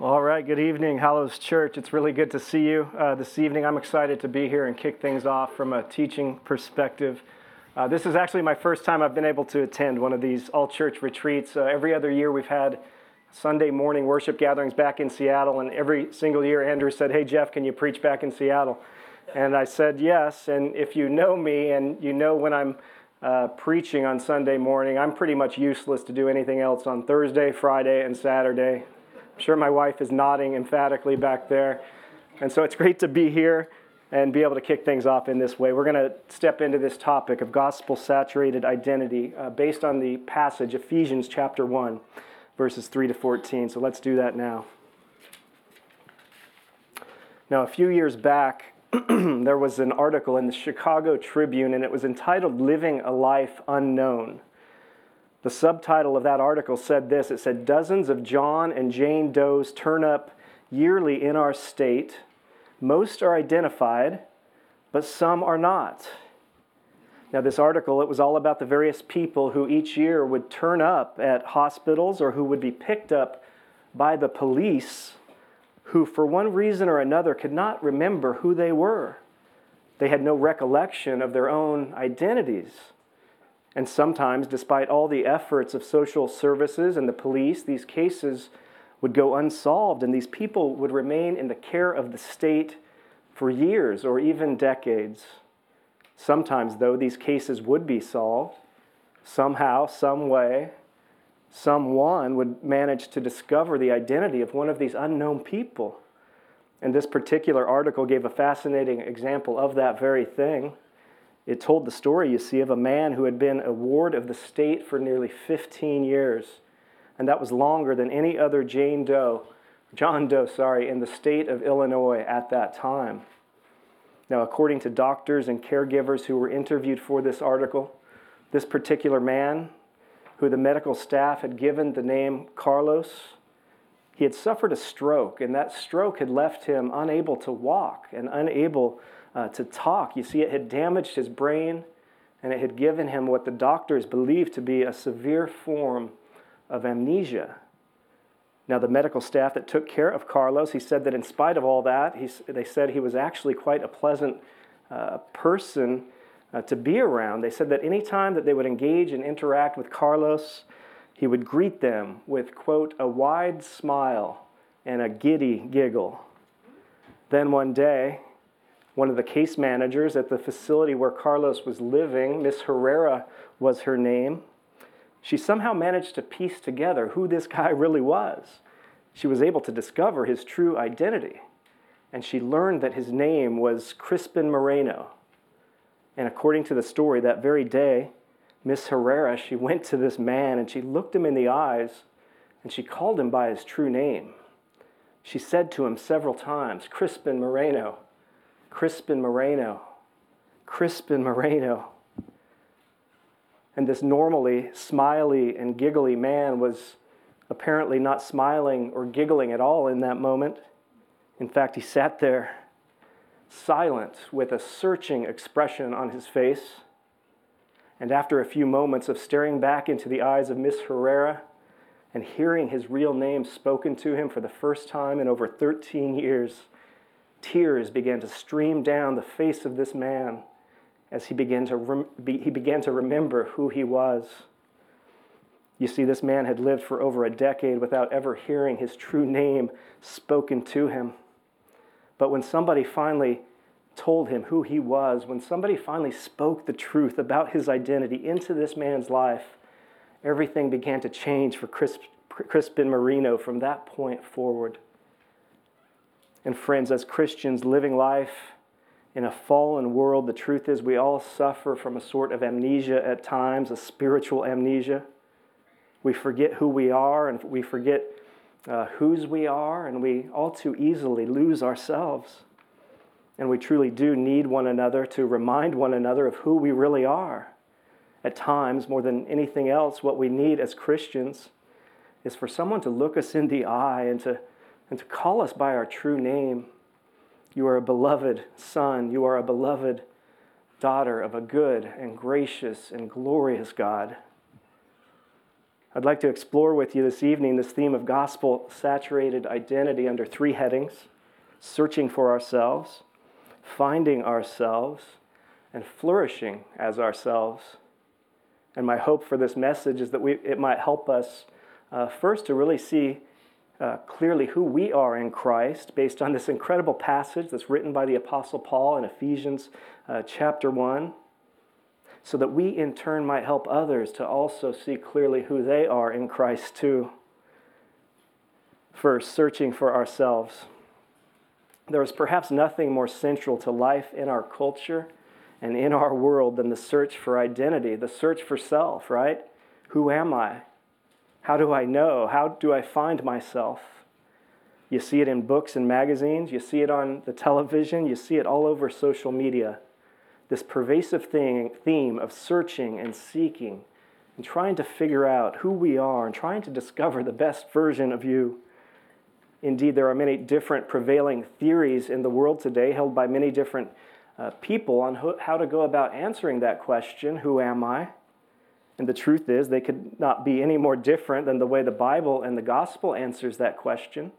All right, good evening, Hallows Church. It's really good to see you uh, this evening. I'm excited to be here and kick things off from a teaching perspective. Uh, this is actually my first time I've been able to attend one of these all church retreats. Uh, every other year we've had Sunday morning worship gatherings back in Seattle, and every single year Andrew said, Hey, Jeff, can you preach back in Seattle? And I said yes. And if you know me and you know when I'm uh, preaching on Sunday morning, I'm pretty much useless to do anything else on Thursday, Friday, and Saturday. I'm sure my wife is nodding emphatically back there. And so it's great to be here and be able to kick things off in this way. We're going to step into this topic of gospel saturated identity uh, based on the passage, Ephesians chapter 1, verses 3 to 14. So let's do that now. Now, a few years back, there was an article in the Chicago Tribune, and it was entitled Living a Life Unknown. The subtitle of that article said this it said, Dozens of John and Jane Does turn up yearly in our state. Most are identified, but some are not. Now, this article, it was all about the various people who each year would turn up at hospitals or who would be picked up by the police who, for one reason or another, could not remember who they were. They had no recollection of their own identities. And sometimes, despite all the efforts of social services and the police, these cases would go unsolved, and these people would remain in the care of the state for years or even decades. Sometimes, though, these cases would be solved. Somehow, some way, someone would manage to discover the identity of one of these unknown people. And this particular article gave a fascinating example of that very thing. It told the story, you see, of a man who had been a ward of the state for nearly 15 years. And that was longer than any other Jane Doe, John Doe, sorry, in the state of Illinois at that time. Now, according to doctors and caregivers who were interviewed for this article, this particular man, who the medical staff had given the name Carlos, he had suffered a stroke, and that stroke had left him unable to walk and unable uh, to talk. You see, it had damaged his brain and it had given him what the doctors believed to be a severe form of amnesia. Now, the medical staff that took care of Carlos, he said that in spite of all that, he, they said he was actually quite a pleasant uh, person uh, to be around. They said that any time that they would engage and interact with Carlos, he would greet them with, quote, a wide smile and a giddy giggle. Then one day, one of the case managers at the facility where Carlos was living, Miss Herrera was her name, she somehow managed to piece together who this guy really was. She was able to discover his true identity. And she learned that his name was Crispin Moreno. And according to the story, that very day, Miss Herrera, she went to this man and she looked him in the eyes and she called him by his true name. She said to him several times, Crispin Moreno. Crispin Moreno. Crispin Moreno. And this normally smiley and giggly man was apparently not smiling or giggling at all in that moment. In fact, he sat there silent with a searching expression on his face. And after a few moments of staring back into the eyes of Miss Herrera and hearing his real name spoken to him for the first time in over 13 years, Tears began to stream down the face of this man as he began to, rem- he began to remember who he was. You see, this man had lived for over a decade without ever hearing his true name spoken to him. But when somebody finally told him who he was, when somebody finally spoke the truth about his identity into this man's life, everything began to change for Crispin Moreno from that point forward. And friends, as Christians living life in a fallen world, the truth is we all suffer from a sort of amnesia at times, a spiritual amnesia. We forget who we are and we forget uh, whose we are, and we all too easily lose ourselves. And we truly do need one another to remind one another of who we really are. At times, more than anything else, what we need as Christians is for someone to look us in the eye and to and to call us by our true name. You are a beloved son. You are a beloved daughter of a good and gracious and glorious God. I'd like to explore with you this evening this theme of gospel saturated identity under three headings searching for ourselves, finding ourselves, and flourishing as ourselves. And my hope for this message is that we, it might help us uh, first to really see uh, clearly who we are in Christ based on this incredible passage that's written by the Apostle Paul in Ephesians uh, chapter 1, so that we in turn might help others to also see clearly who they are in Christ too. First, searching for ourselves. There is perhaps nothing more central to life in our culture and in our world than the search for identity, the search for self, right? Who am I? How do I know? How do I find myself? You see it in books and magazines, you see it on the television, you see it all over social media. This pervasive thing, theme of searching and seeking and trying to figure out who we are and trying to discover the best version of you. Indeed, there are many different prevailing theories in the world today held by many different uh, people on ho- how to go about answering that question who am I? And the truth is, they could not be any more different than the way the Bible and the gospel answers that question.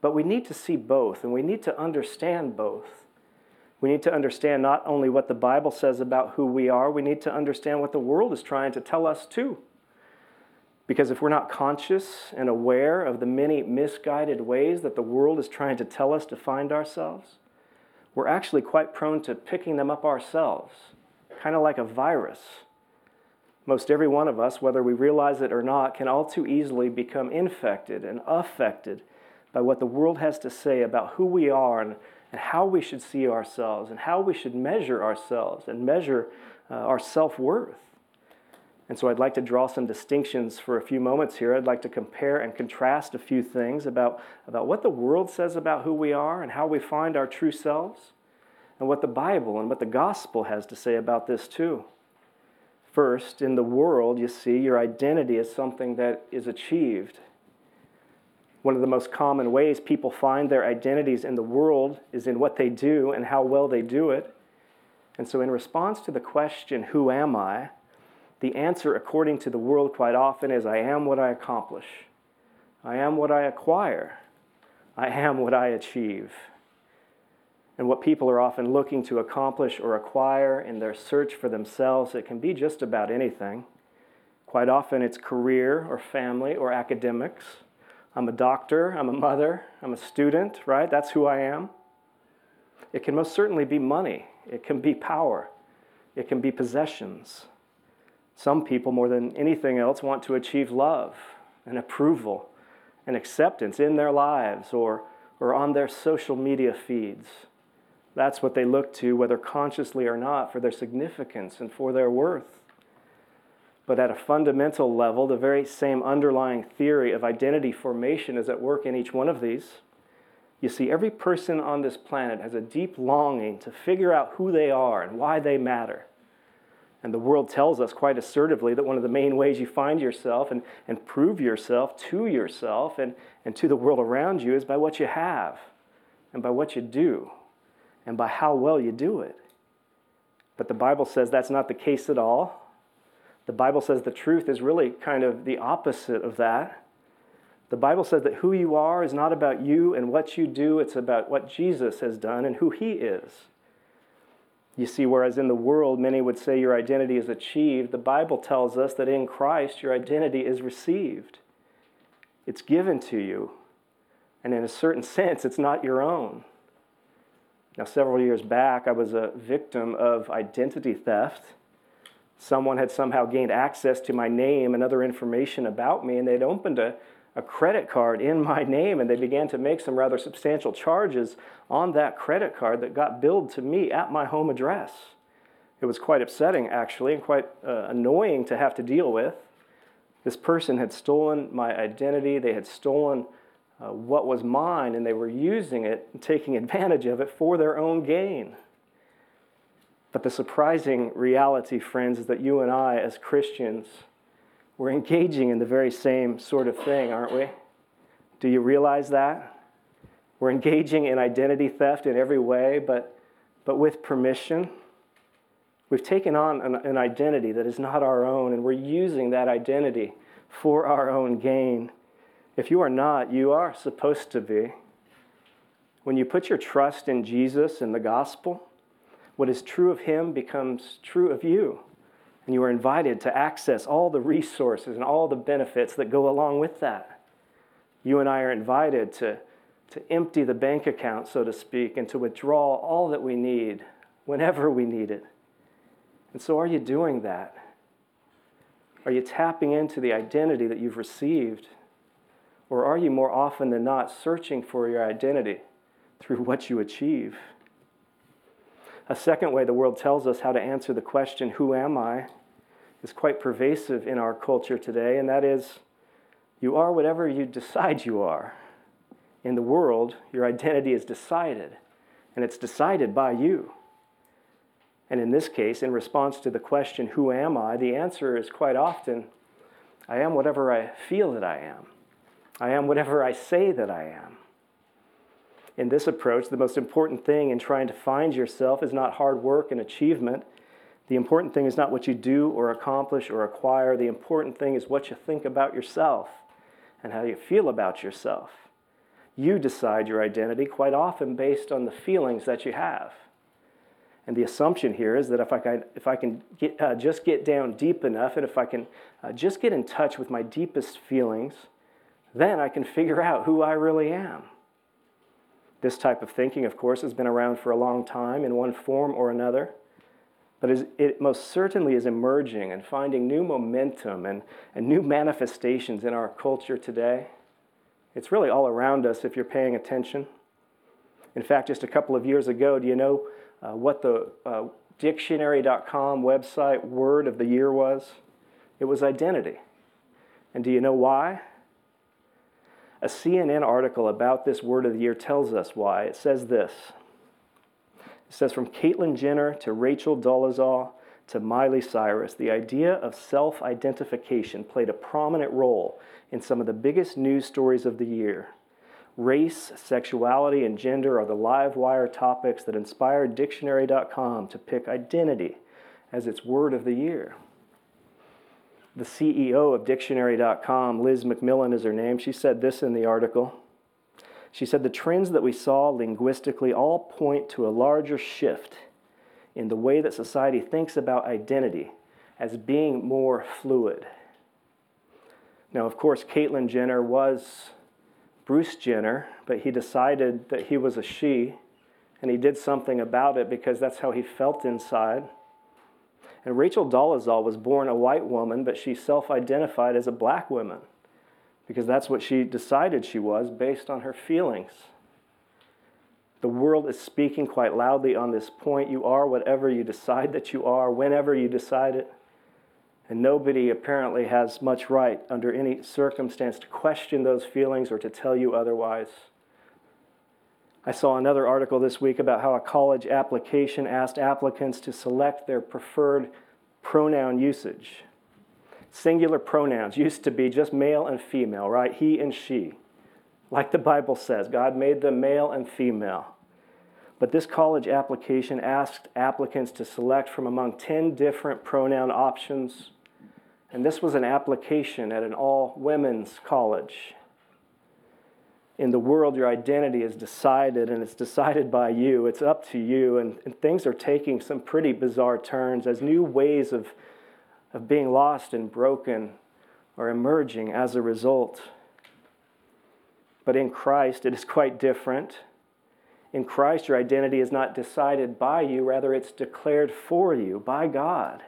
But we need to see both, and we need to understand both. We need to understand not only what the Bible says about who we are, we need to understand what the world is trying to tell us too. Because if we're not conscious and aware of the many misguided ways that the world is trying to tell us to find ourselves, we're actually quite prone to picking them up ourselves, kind of like a virus. Most every one of us, whether we realize it or not, can all too easily become infected and affected by what the world has to say about who we are and, and how we should see ourselves and how we should measure ourselves and measure uh, our self worth. And so I'd like to draw some distinctions for a few moments here. I'd like to compare and contrast a few things about, about what the world says about who we are and how we find our true selves, and what the Bible and what the gospel has to say about this too. First, in the world, you see, your identity is something that is achieved. One of the most common ways people find their identities in the world is in what they do and how well they do it. And so, in response to the question, Who am I? The answer, according to the world, quite often is I am what I accomplish. I am what I acquire. I am what I achieve. And what people are often looking to accomplish or acquire in their search for themselves, it can be just about anything. Quite often it's career or family or academics. I'm a doctor, I'm a mother, I'm a student, right? That's who I am. It can most certainly be money, it can be power, it can be possessions. Some people, more than anything else, want to achieve love and approval and acceptance in their lives or, or on their social media feeds. That's what they look to, whether consciously or not, for their significance and for their worth. But at a fundamental level, the very same underlying theory of identity formation is at work in each one of these. You see, every person on this planet has a deep longing to figure out who they are and why they matter. And the world tells us quite assertively that one of the main ways you find yourself and, and prove yourself to yourself and, and to the world around you is by what you have and by what you do and by how well you do it. But the Bible says that's not the case at all. The Bible says the truth is really kind of the opposite of that. The Bible says that who you are is not about you and what you do, it's about what Jesus has done and who he is. You see, whereas in the world many would say your identity is achieved, the Bible tells us that in Christ your identity is received. It's given to you. And in a certain sense, it's not your own. Now, several years back, I was a victim of identity theft. Someone had somehow gained access to my name and other information about me, and they'd opened a, a credit card in my name, and they began to make some rather substantial charges on that credit card that got billed to me at my home address. It was quite upsetting, actually, and quite uh, annoying to have to deal with. This person had stolen my identity, they had stolen uh, what was mine, and they were using it and taking advantage of it for their own gain. But the surprising reality, friends, is that you and I, as Christians, we're engaging in the very same sort of thing, aren't we? Do you realize that? We're engaging in identity theft in every way, but, but with permission. We've taken on an, an identity that is not our own, and we're using that identity for our own gain. If you are not, you are supposed to be. When you put your trust in Jesus and the gospel, what is true of him becomes true of you. And you are invited to access all the resources and all the benefits that go along with that. You and I are invited to, to empty the bank account, so to speak, and to withdraw all that we need whenever we need it. And so, are you doing that? Are you tapping into the identity that you've received? Or are you more often than not searching for your identity through what you achieve? A second way the world tells us how to answer the question, Who am I? is quite pervasive in our culture today, and that is, You are whatever you decide you are. In the world, your identity is decided, and it's decided by you. And in this case, in response to the question, Who am I? the answer is quite often, I am whatever I feel that I am. I am whatever I say that I am. In this approach, the most important thing in trying to find yourself is not hard work and achievement. The important thing is not what you do or accomplish or acquire. The important thing is what you think about yourself and how you feel about yourself. You decide your identity quite often based on the feelings that you have. And the assumption here is that if I can, if I can get, uh, just get down deep enough and if I can uh, just get in touch with my deepest feelings, then I can figure out who I really am. This type of thinking, of course, has been around for a long time in one form or another, but it most certainly is emerging and finding new momentum and, and new manifestations in our culture today. It's really all around us if you're paying attention. In fact, just a couple of years ago, do you know uh, what the uh, dictionary.com website word of the year was? It was identity. And do you know why? A CNN article about this word of the year tells us why. It says this It says, From Caitlyn Jenner to Rachel Dolezal to Miley Cyrus, the idea of self identification played a prominent role in some of the biggest news stories of the year. Race, sexuality, and gender are the live wire topics that inspired Dictionary.com to pick identity as its word of the year. The CEO of Dictionary.com, Liz McMillan is her name, she said this in the article. She said, The trends that we saw linguistically all point to a larger shift in the way that society thinks about identity as being more fluid. Now, of course, Caitlyn Jenner was Bruce Jenner, but he decided that he was a she, and he did something about it because that's how he felt inside. And Rachel Dolezal was born a white woman, but she self identified as a black woman because that's what she decided she was based on her feelings. The world is speaking quite loudly on this point. You are whatever you decide that you are, whenever you decide it. And nobody apparently has much right under any circumstance to question those feelings or to tell you otherwise. I saw another article this week about how a college application asked applicants to select their preferred pronoun usage. Singular pronouns used to be just male and female, right? He and she. Like the Bible says, God made them male and female. But this college application asked applicants to select from among 10 different pronoun options and this was an application at an all women's college. In the world, your identity is decided, and it's decided by you. It's up to you. And, and things are taking some pretty bizarre turns as new ways of, of being lost and broken are emerging as a result. But in Christ, it is quite different. In Christ, your identity is not decided by you, rather, it's declared for you by God.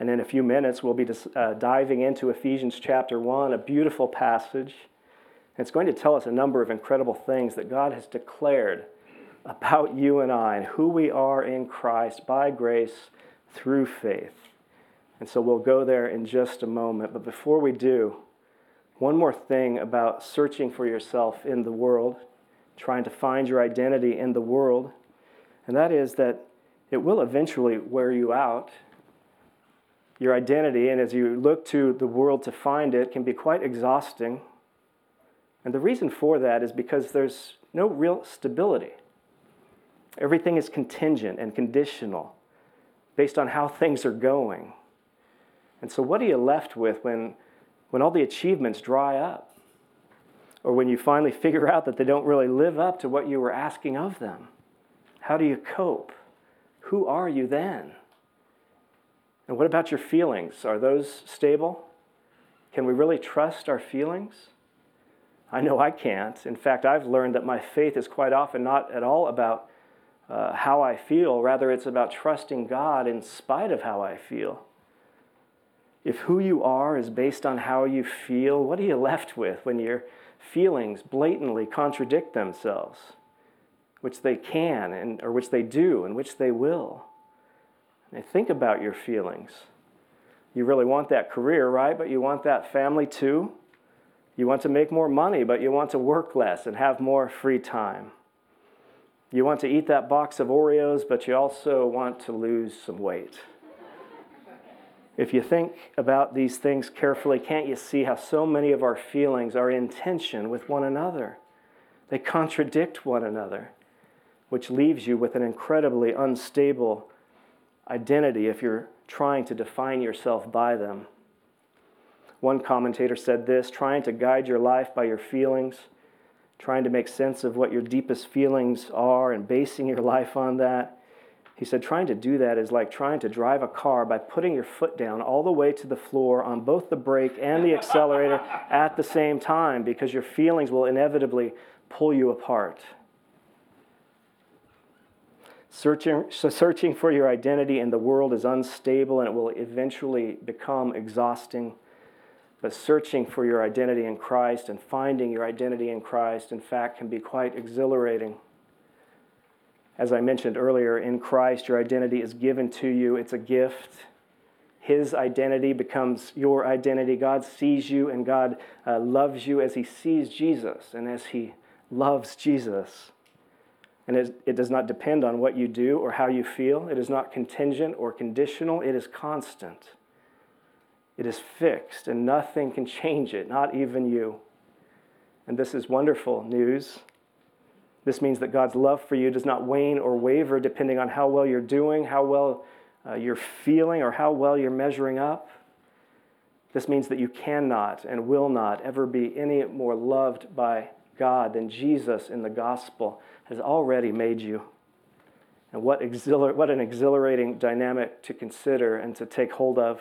And in a few minutes, we'll be uh, diving into Ephesians chapter 1, a beautiful passage. It's going to tell us a number of incredible things that God has declared about you and I and who we are in Christ by grace through faith. And so we'll go there in just a moment. But before we do, one more thing about searching for yourself in the world, trying to find your identity in the world, and that is that it will eventually wear you out your identity, and as you look to the world to find it, can be quite exhausting. And the reason for that is because there's no real stability. Everything is contingent and conditional based on how things are going. And so, what are you left with when, when all the achievements dry up, or when you finally figure out that they don't really live up to what you were asking of them? How do you cope? Who are you then? And what about your feelings? Are those stable? Can we really trust our feelings? I know I can't. In fact, I've learned that my faith is quite often not at all about uh, how I feel, rather, it's about trusting God in spite of how I feel. If who you are is based on how you feel, what are you left with when your feelings blatantly contradict themselves, which they can, and, or which they do, and which they will? And think about your feelings. You really want that career, right? But you want that family too. You want to make more money, but you want to work less and have more free time. You want to eat that box of Oreos, but you also want to lose some weight. If you think about these things carefully, can't you see how so many of our feelings are in tension with one another? They contradict one another, which leaves you with an incredibly unstable identity if you're trying to define yourself by them. One commentator said this trying to guide your life by your feelings, trying to make sense of what your deepest feelings are and basing your life on that he said, trying to do that is like trying to drive a car by putting your foot down all the way to the floor on both the brake and the accelerator at the same time because your feelings will inevitably pull you apart. Searching, so searching for your identity in the world is unstable and it will eventually become exhausting. But searching for your identity in Christ and finding your identity in Christ, in fact, can be quite exhilarating. As I mentioned earlier, in Christ, your identity is given to you, it's a gift. His identity becomes your identity. God sees you and God uh, loves you as He sees Jesus and as He loves Jesus. And it, it does not depend on what you do or how you feel. It is not contingent or conditional. It is constant. It is fixed, and nothing can change it, not even you. And this is wonderful news this means that God's love for you does not wane or waver depending on how well you're doing, how well uh, you're feeling, or how well you're measuring up. This means that you cannot and will not ever be any more loved by God than Jesus in the gospel has already made you. And what, exhilar- what an exhilarating dynamic to consider and to take hold of.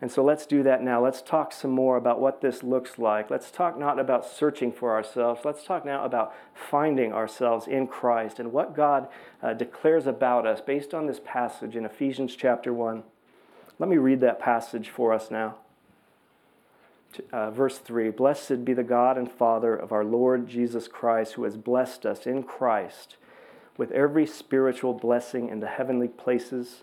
And so let's do that now. Let's talk some more about what this looks like. Let's talk not about searching for ourselves. Let's talk now about finding ourselves in Christ and what God uh, declares about us based on this passage in Ephesians chapter 1. Let me read that passage for us now. Uh, verse 3 Blessed be the God and Father of our Lord Jesus Christ, who has blessed us in Christ with every spiritual blessing in the heavenly places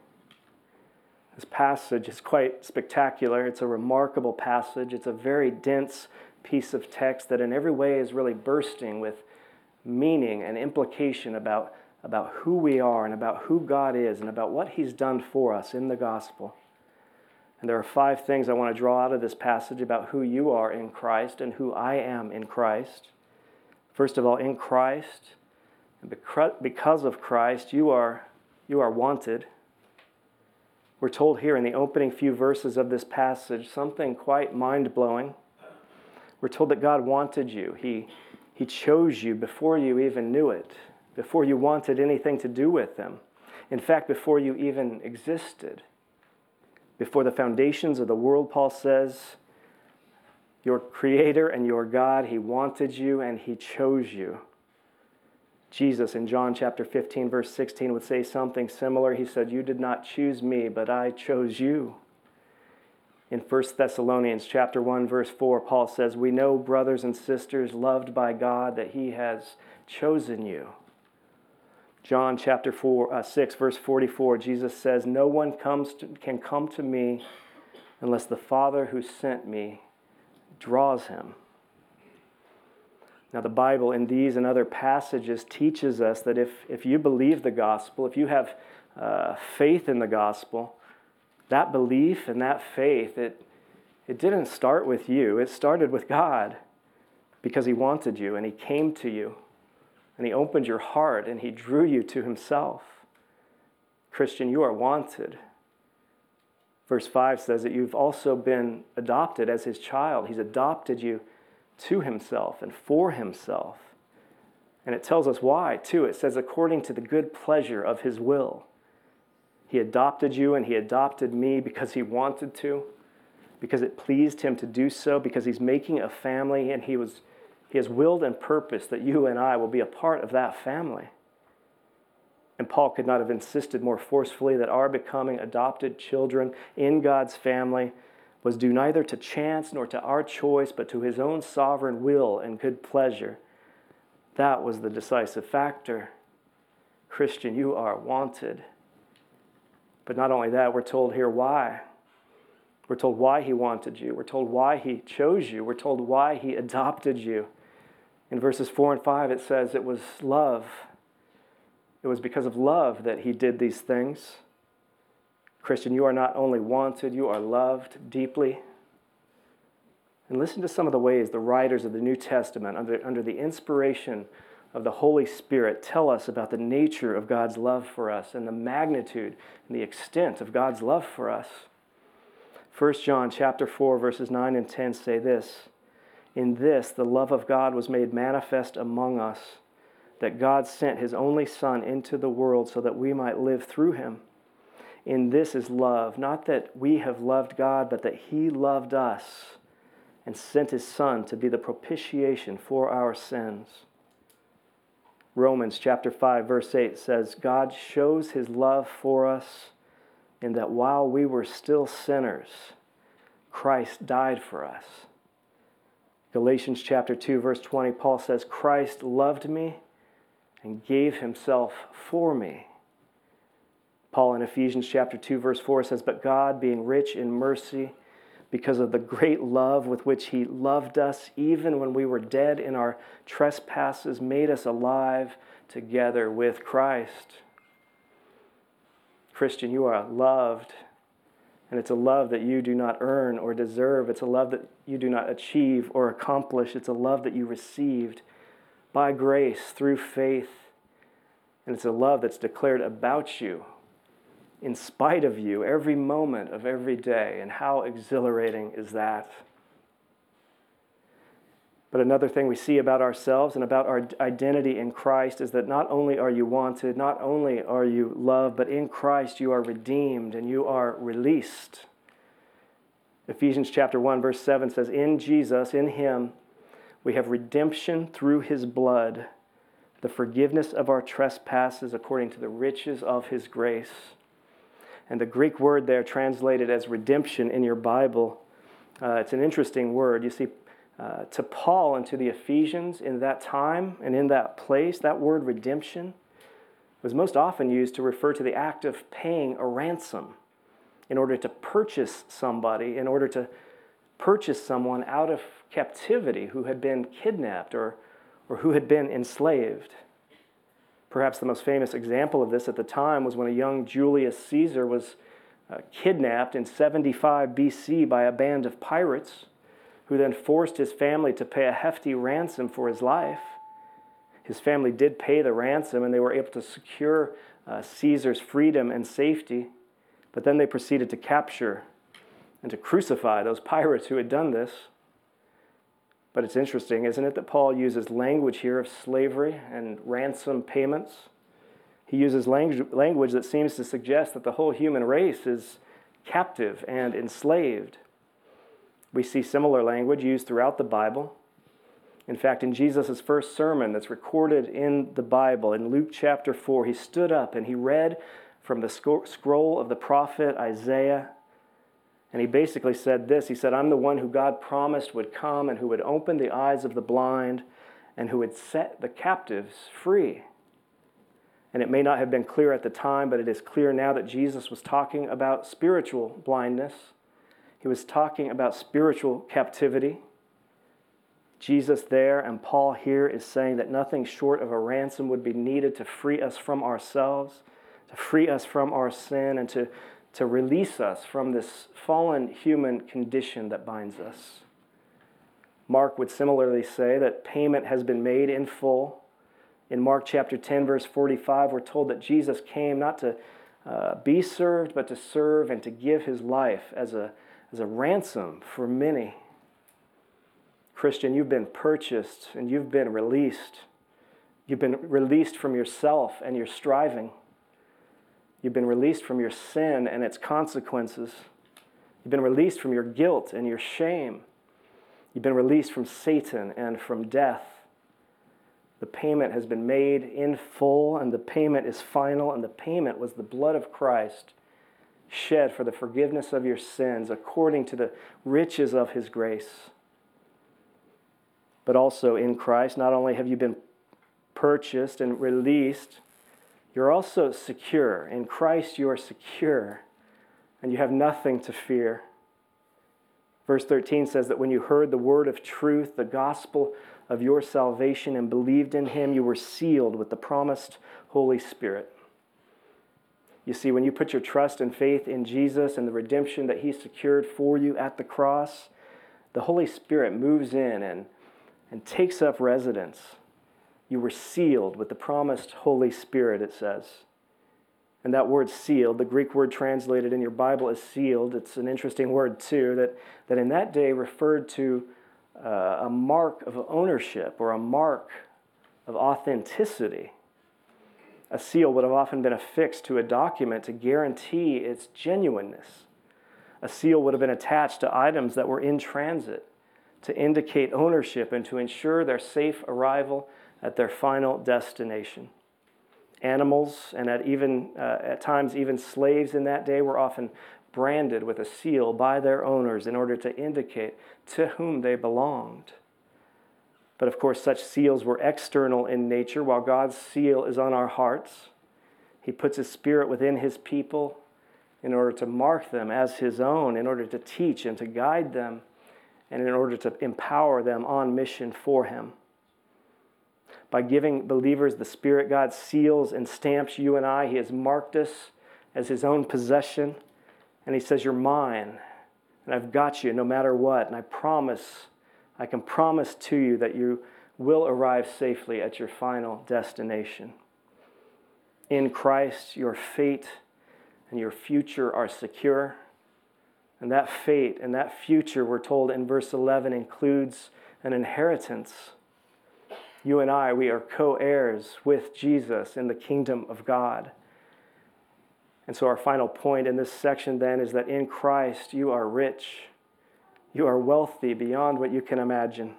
This passage is quite spectacular. It's a remarkable passage. It's a very dense piece of text that, in every way, is really bursting with meaning and implication about, about who we are and about who God is and about what He's done for us in the gospel. And there are five things I want to draw out of this passage about who you are in Christ and who I am in Christ. First of all, in Christ, and because of Christ, you are, you are wanted. We're told here in the opening few verses of this passage something quite mind blowing. We're told that God wanted you, he, he chose you before you even knew it, before you wanted anything to do with Him. In fact, before you even existed. Before the foundations of the world, Paul says, your Creator and your God, He wanted you and He chose you. Jesus in John chapter 15, verse 16, would say something similar. He said, You did not choose me, but I chose you. In 1 Thessalonians chapter 1, verse 4, Paul says, We know, brothers and sisters, loved by God, that He has chosen you. John chapter 4, uh, 6, verse 44, Jesus says, No one comes to, can come to me unless the Father who sent me draws him. Now, the Bible, in these and other passages, teaches us that if, if you believe the gospel, if you have uh, faith in the gospel, that belief and that faith, it, it didn't start with you. It started with God because He wanted you and He came to you and He opened your heart and He drew you to Himself. Christian, you are wanted. Verse 5 says that you've also been adopted as His child. He's adopted you to himself and for himself. And it tells us why, too. It says, according to the good pleasure of his will. He adopted you and he adopted me because he wanted to, because it pleased him to do so, because he's making a family and he, was, he has willed and purposed that you and I will be a part of that family. And Paul could not have insisted more forcefully that our becoming adopted children in God's family was due neither to chance nor to our choice, but to his own sovereign will and good pleasure. That was the decisive factor. Christian, you are wanted. But not only that, we're told here why. We're told why he wanted you. We're told why he chose you. We're told why he adopted you. In verses 4 and 5, it says it was love. It was because of love that he did these things. Christian, you are not only wanted, you are loved deeply. And listen to some of the ways the writers of the New Testament, under, under the inspiration of the Holy Spirit, tell us about the nature of God's love for us and the magnitude and the extent of God's love for us. 1 John chapter 4 verses 9 and 10 say this, "In this the love of God was made manifest among us, that God sent his only son into the world so that we might live through him." In this is love, not that we have loved God, but that He loved us and sent His Son to be the propitiation for our sins. Romans chapter 5 verse 8 says God shows his love for us in that while we were still sinners Christ died for us. Galatians chapter 2 verse 20 Paul says Christ loved me and gave himself for me. Paul in Ephesians chapter 2 verse 4 says, "But God, being rich in mercy, because of the great love with which he loved us even when we were dead in our trespasses, made us alive together with Christ." Christian, you are loved, and it's a love that you do not earn or deserve. It's a love that you do not achieve or accomplish. It's a love that you received by grace through faith. And it's a love that's declared about you in spite of you every moment of every day. And how exhilarating is that? But another thing we see about ourselves and about our identity in Christ is that not only are you wanted, not only are you loved, but in Christ you are redeemed and you are released. Ephesians chapter 1 verse 7 says in Jesus in him we have redemption through his blood the forgiveness of our trespasses according to the riches of his grace. And the Greek word there, translated as redemption in your Bible, uh, it's an interesting word. You see, uh, to Paul and to the Ephesians in that time and in that place, that word redemption was most often used to refer to the act of paying a ransom in order to purchase somebody, in order to purchase someone out of captivity who had been kidnapped or, or who had been enslaved. Perhaps the most famous example of this at the time was when a young Julius Caesar was uh, kidnapped in 75 BC by a band of pirates who then forced his family to pay a hefty ransom for his life. His family did pay the ransom and they were able to secure uh, Caesar's freedom and safety. But then they proceeded to capture and to crucify those pirates who had done this. But it's interesting, isn't it, that Paul uses language here of slavery and ransom payments? He uses language that seems to suggest that the whole human race is captive and enslaved. We see similar language used throughout the Bible. In fact, in Jesus' first sermon that's recorded in the Bible, in Luke chapter 4, he stood up and he read from the scroll of the prophet Isaiah. And he basically said this He said, I'm the one who God promised would come and who would open the eyes of the blind and who would set the captives free. And it may not have been clear at the time, but it is clear now that Jesus was talking about spiritual blindness. He was talking about spiritual captivity. Jesus there and Paul here is saying that nothing short of a ransom would be needed to free us from ourselves, to free us from our sin, and to, to release us from this fallen human condition that binds us. Mark would similarly say that payment has been made in full. In Mark chapter 10, verse 45, we're told that Jesus came not to uh, be served, but to serve and to give his life as a, as a ransom for many. Christian, you've been purchased and you've been released. You've been released from yourself and your striving. You've been released from your sin and its consequences. You've been released from your guilt and your shame. You've been released from Satan and from death. The payment has been made in full, and the payment is final, and the payment was the blood of Christ shed for the forgiveness of your sins according to the riches of his grace but also in Christ. Not only have you been purchased and released, you're also secure. In Christ, you are secure and you have nothing to fear. Verse 13 says that when you heard the word of truth, the gospel of your salvation, and believed in him, you were sealed with the promised Holy Spirit. You see, when you put your trust and faith in Jesus and the redemption that he secured for you at the cross, the Holy Spirit moves in and and takes up residence. You were sealed with the promised Holy Spirit, it says. And that word sealed, the Greek word translated in your Bible is sealed, it's an interesting word too, that, that in that day referred to uh, a mark of ownership or a mark of authenticity. A seal would have often been affixed to a document to guarantee its genuineness. A seal would have been attached to items that were in transit to indicate ownership and to ensure their safe arrival at their final destination. Animals and at even uh, at times even slaves in that day were often branded with a seal by their owners in order to indicate to whom they belonged. But of course, such seals were external in nature, while God's seal is on our hearts. He puts His Spirit within His people in order to mark them as His own, in order to teach and to guide them and in order to empower them on mission for Him. By giving believers the Spirit, God seals and stamps you and I. He has marked us as His own possession. And He says, You're mine, and I've got you no matter what. And I promise, I can promise to you that you will arrive safely at your final destination. In Christ, your fate and your future are secure. And that fate and that future, we're told in verse 11, includes an inheritance. You and I, we are co heirs with Jesus in the kingdom of God. And so, our final point in this section then is that in Christ you are rich, you are wealthy beyond what you can imagine.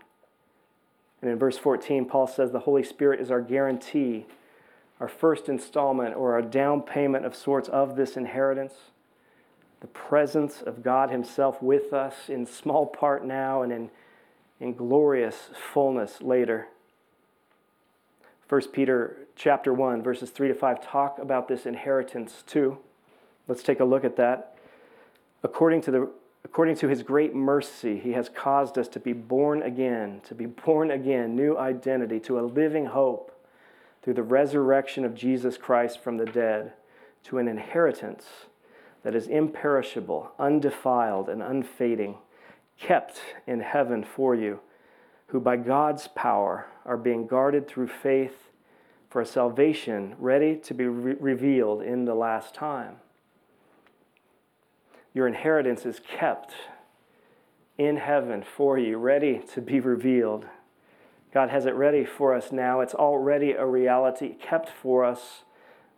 And in verse 14, Paul says the Holy Spirit is our guarantee, our first installment or our down payment of sorts of this inheritance the presence of God Himself with us in small part now and in, in glorious fullness later. 1 Peter chapter 1 verses 3 to 5 talk about this inheritance too. Let's take a look at that. According to the according to his great mercy, he has caused us to be born again, to be born again, new identity, to a living hope through the resurrection of Jesus Christ from the dead, to an inheritance that is imperishable, undefiled, and unfading, kept in heaven for you, who by God's power are being guarded through faith for a salvation ready to be re- revealed in the last time. Your inheritance is kept in heaven for you, ready to be revealed. God has it ready for us now. It's already a reality, kept for us,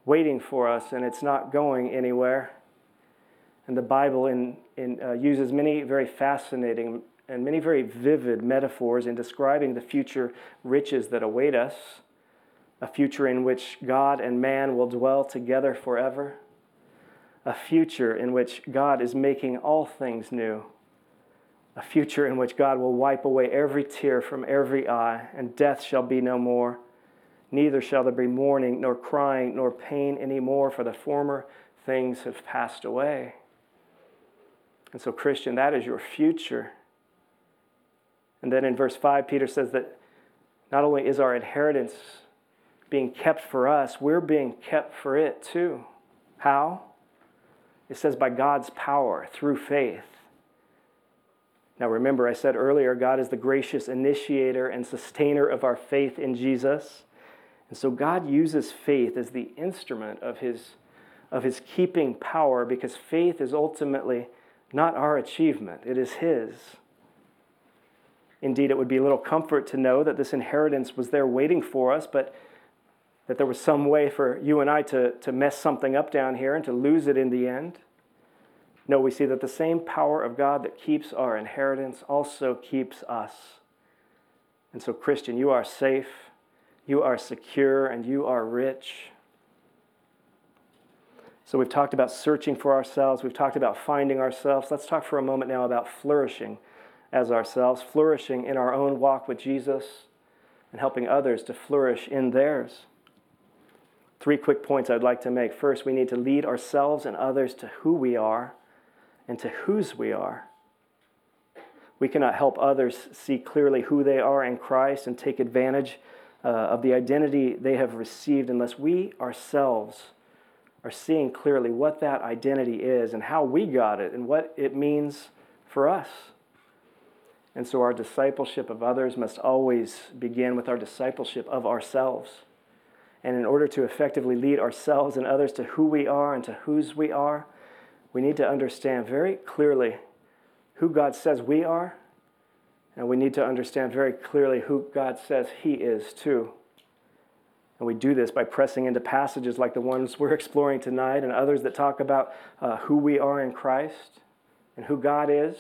waiting for us, and it's not going anywhere. And the Bible in, in, uh, uses many very fascinating and many very vivid metaphors in describing the future riches that await us, a future in which God and man will dwell together forever, a future in which God is making all things new, a future in which God will wipe away every tear from every eye, and death shall be no more. Neither shall there be mourning, nor crying, nor pain any more, for the former things have passed away. And so, Christian, that is your future. And then in verse 5, Peter says that not only is our inheritance being kept for us, we're being kept for it too. How? It says by God's power through faith. Now, remember, I said earlier, God is the gracious initiator and sustainer of our faith in Jesus. And so God uses faith as the instrument of his, of his keeping power because faith is ultimately not our achievement, it is His. Indeed, it would be a little comfort to know that this inheritance was there waiting for us, but that there was some way for you and I to, to mess something up down here and to lose it in the end. No, we see that the same power of God that keeps our inheritance also keeps us. And so, Christian, you are safe, you are secure, and you are rich. So we've talked about searching for ourselves, we've talked about finding ourselves. Let's talk for a moment now about flourishing as ourselves, flourishing in our own walk with Jesus and helping others to flourish in theirs. Three quick points I'd like to make. First, we need to lead ourselves and others to who we are and to whose we are. We cannot help others see clearly who they are in Christ and take advantage uh, of the identity they have received unless we ourselves are seeing clearly what that identity is and how we got it and what it means for us. And so our discipleship of others must always begin with our discipleship of ourselves. And in order to effectively lead ourselves and others to who we are and to whose we are, we need to understand very clearly who God says we are, and we need to understand very clearly who God says He is too. And we do this by pressing into passages like the ones we're exploring tonight and others that talk about uh, who we are in Christ and who God is.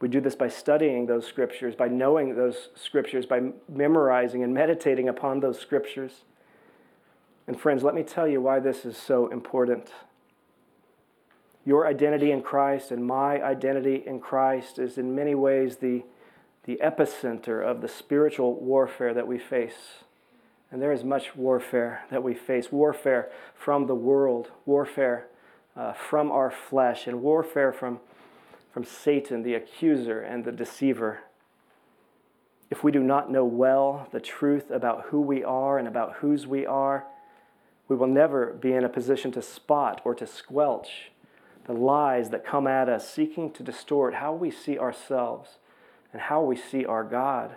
We do this by studying those scriptures, by knowing those scriptures, by memorizing and meditating upon those scriptures. And, friends, let me tell you why this is so important. Your identity in Christ and my identity in Christ is in many ways the, the epicenter of the spiritual warfare that we face. And there is much warfare that we face warfare from the world, warfare uh, from our flesh, and warfare from, from Satan, the accuser and the deceiver. If we do not know well the truth about who we are and about whose we are, we will never be in a position to spot or to squelch the lies that come at us, seeking to distort how we see ourselves and how we see our God.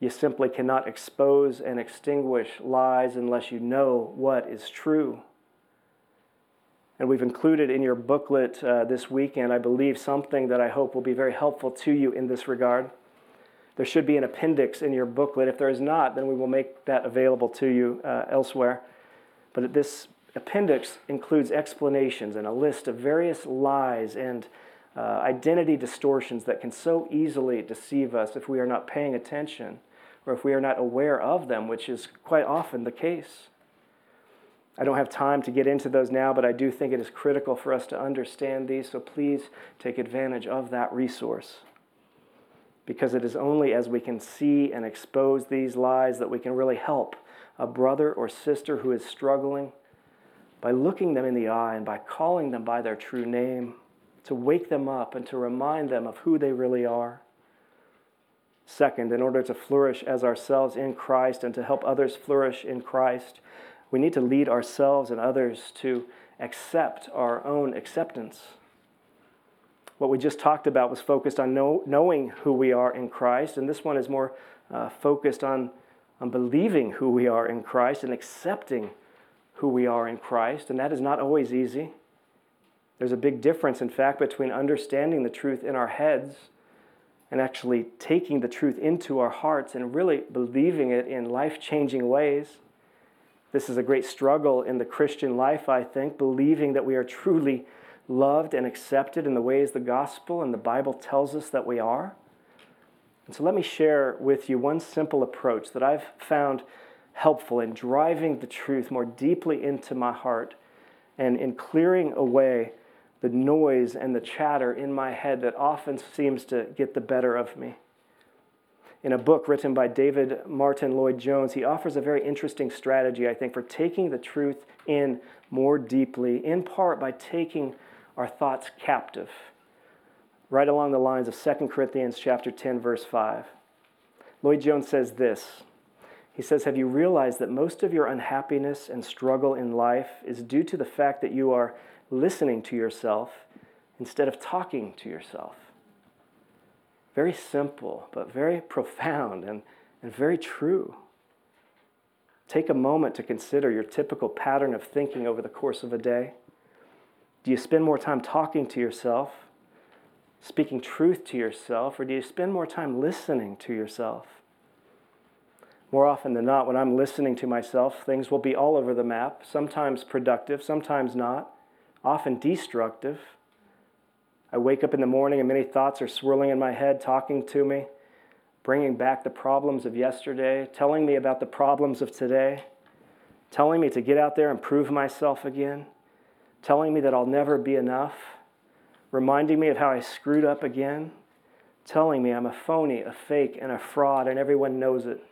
You simply cannot expose and extinguish lies unless you know what is true. And we've included in your booklet uh, this weekend, I believe, something that I hope will be very helpful to you in this regard. There should be an appendix in your booklet. If there is not, then we will make that available to you uh, elsewhere. But this appendix includes explanations and a list of various lies and uh, identity distortions that can so easily deceive us if we are not paying attention or if we are not aware of them, which is quite often the case. I don't have time to get into those now, but I do think it is critical for us to understand these, so please take advantage of that resource. Because it is only as we can see and expose these lies that we can really help a brother or sister who is struggling by looking them in the eye and by calling them by their true name, to wake them up and to remind them of who they really are. Second, in order to flourish as ourselves in Christ and to help others flourish in Christ, we need to lead ourselves and others to accept our own acceptance. What we just talked about was focused on know, knowing who we are in Christ, and this one is more uh, focused on, on believing who we are in Christ and accepting who we are in Christ, and that is not always easy. There's a big difference, in fact, between understanding the truth in our heads and actually taking the truth into our hearts and really believing it in life changing ways. This is a great struggle in the Christian life, I think, believing that we are truly loved and accepted in the ways the gospel and the Bible tells us that we are. And so let me share with you one simple approach that I've found helpful in driving the truth more deeply into my heart and in clearing away the noise and the chatter in my head that often seems to get the better of me. In a book written by David Martyn Lloyd Jones, he offers a very interesting strategy, I think, for taking the truth in more deeply, in part by taking our thoughts captive, right along the lines of 2 Corinthians chapter 10, verse 5. Lloyd Jones says this. He says, Have you realized that most of your unhappiness and struggle in life is due to the fact that you are listening to yourself instead of talking to yourself? Very simple, but very profound and, and very true. Take a moment to consider your typical pattern of thinking over the course of a day. Do you spend more time talking to yourself, speaking truth to yourself, or do you spend more time listening to yourself? More often than not, when I'm listening to myself, things will be all over the map, sometimes productive, sometimes not, often destructive. I wake up in the morning and many thoughts are swirling in my head, talking to me, bringing back the problems of yesterday, telling me about the problems of today, telling me to get out there and prove myself again telling me that I'll never be enough, reminding me of how I screwed up again, telling me I'm a phony, a fake, and a fraud, and everyone knows it,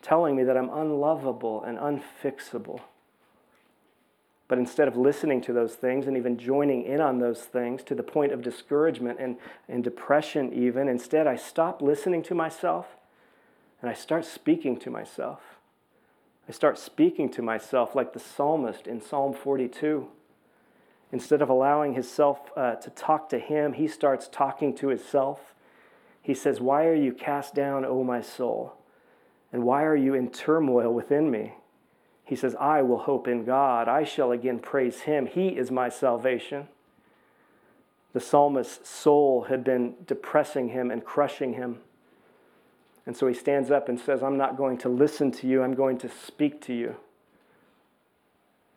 telling me that I'm unlovable and unfixable. But instead of listening to those things and even joining in on those things to the point of discouragement and, and depression, even, instead I stop listening to myself and I start speaking to myself. I start speaking to myself like the psalmist in Psalm 42. Instead of allowing himself uh, to talk to him, he starts talking to himself. He says, Why are you cast down, O my soul? And why are you in turmoil within me? He says, I will hope in God. I shall again praise him. He is my salvation. The psalmist's soul had been depressing him and crushing him. And so he stands up and says, I'm not going to listen to you, I'm going to speak to you.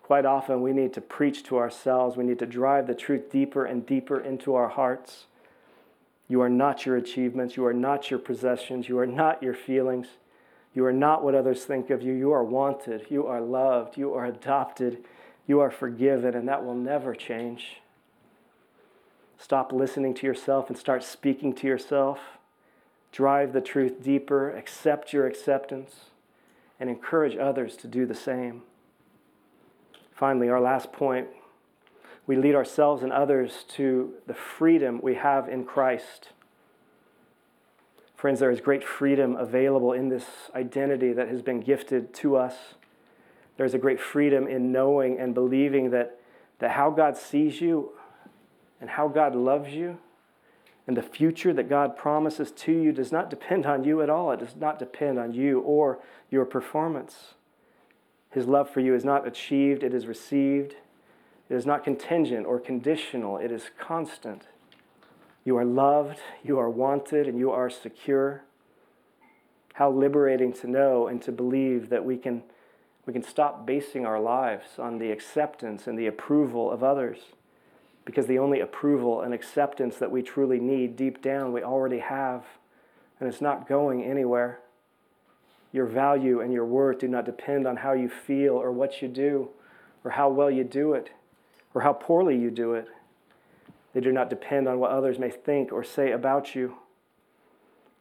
Quite often, we need to preach to ourselves. We need to drive the truth deeper and deeper into our hearts. You are not your achievements. You are not your possessions. You are not your feelings. You are not what others think of you. You are wanted. You are loved. You are adopted. You are forgiven, and that will never change. Stop listening to yourself and start speaking to yourself. Drive the truth deeper. Accept your acceptance, and encourage others to do the same. Finally, our last point we lead ourselves and others to the freedom we have in Christ. Friends, there is great freedom available in this identity that has been gifted to us. There's a great freedom in knowing and believing that, that how God sees you and how God loves you and the future that God promises to you does not depend on you at all. It does not depend on you or your performance. His love for you is not achieved, it is received. It is not contingent or conditional, it is constant. You are loved, you are wanted, and you are secure. How liberating to know and to believe that we can, we can stop basing our lives on the acceptance and the approval of others. Because the only approval and acceptance that we truly need deep down, we already have, and it's not going anywhere. Your value and your worth do not depend on how you feel or what you do or how well you do it or how poorly you do it. They do not depend on what others may think or say about you.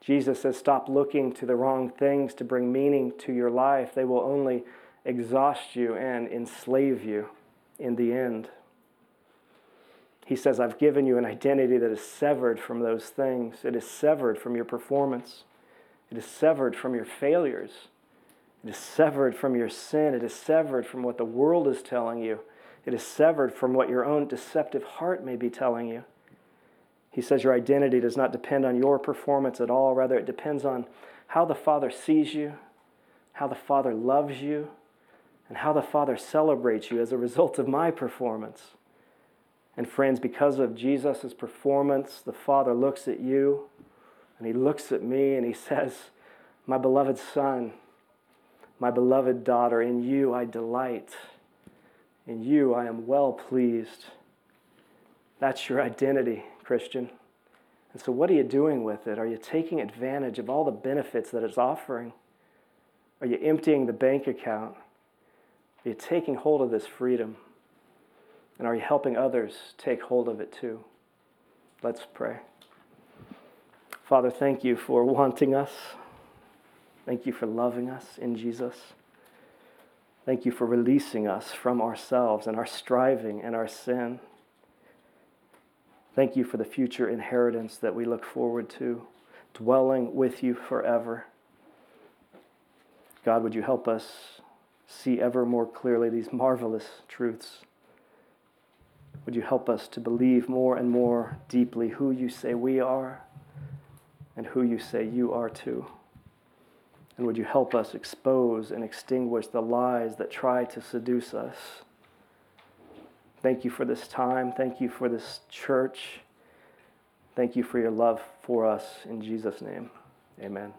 Jesus says, Stop looking to the wrong things to bring meaning to your life. They will only exhaust you and enslave you in the end. He says, I've given you an identity that is severed from those things, it is severed from your performance. It is severed from your failures. It is severed from your sin. It is severed from what the world is telling you. It is severed from what your own deceptive heart may be telling you. He says your identity does not depend on your performance at all. Rather, it depends on how the Father sees you, how the Father loves you, and how the Father celebrates you as a result of my performance. And friends, because of Jesus' performance, the Father looks at you and he looks at me and he says, My beloved Son, my beloved daughter, in you I delight. In you I am well pleased. That's your identity, Christian. And so, what are you doing with it? Are you taking advantage of all the benefits that it's offering? Are you emptying the bank account? Are you taking hold of this freedom? And are you helping others take hold of it too? Let's pray. Father, thank you for wanting us. Thank you for loving us in Jesus. Thank you for releasing us from ourselves and our striving and our sin. Thank you for the future inheritance that we look forward to, dwelling with you forever. God, would you help us see ever more clearly these marvelous truths? Would you help us to believe more and more deeply who you say we are and who you say you are too? And would you help us expose and extinguish the lies that try to seduce us? Thank you for this time. Thank you for this church. Thank you for your love for us. In Jesus' name, amen.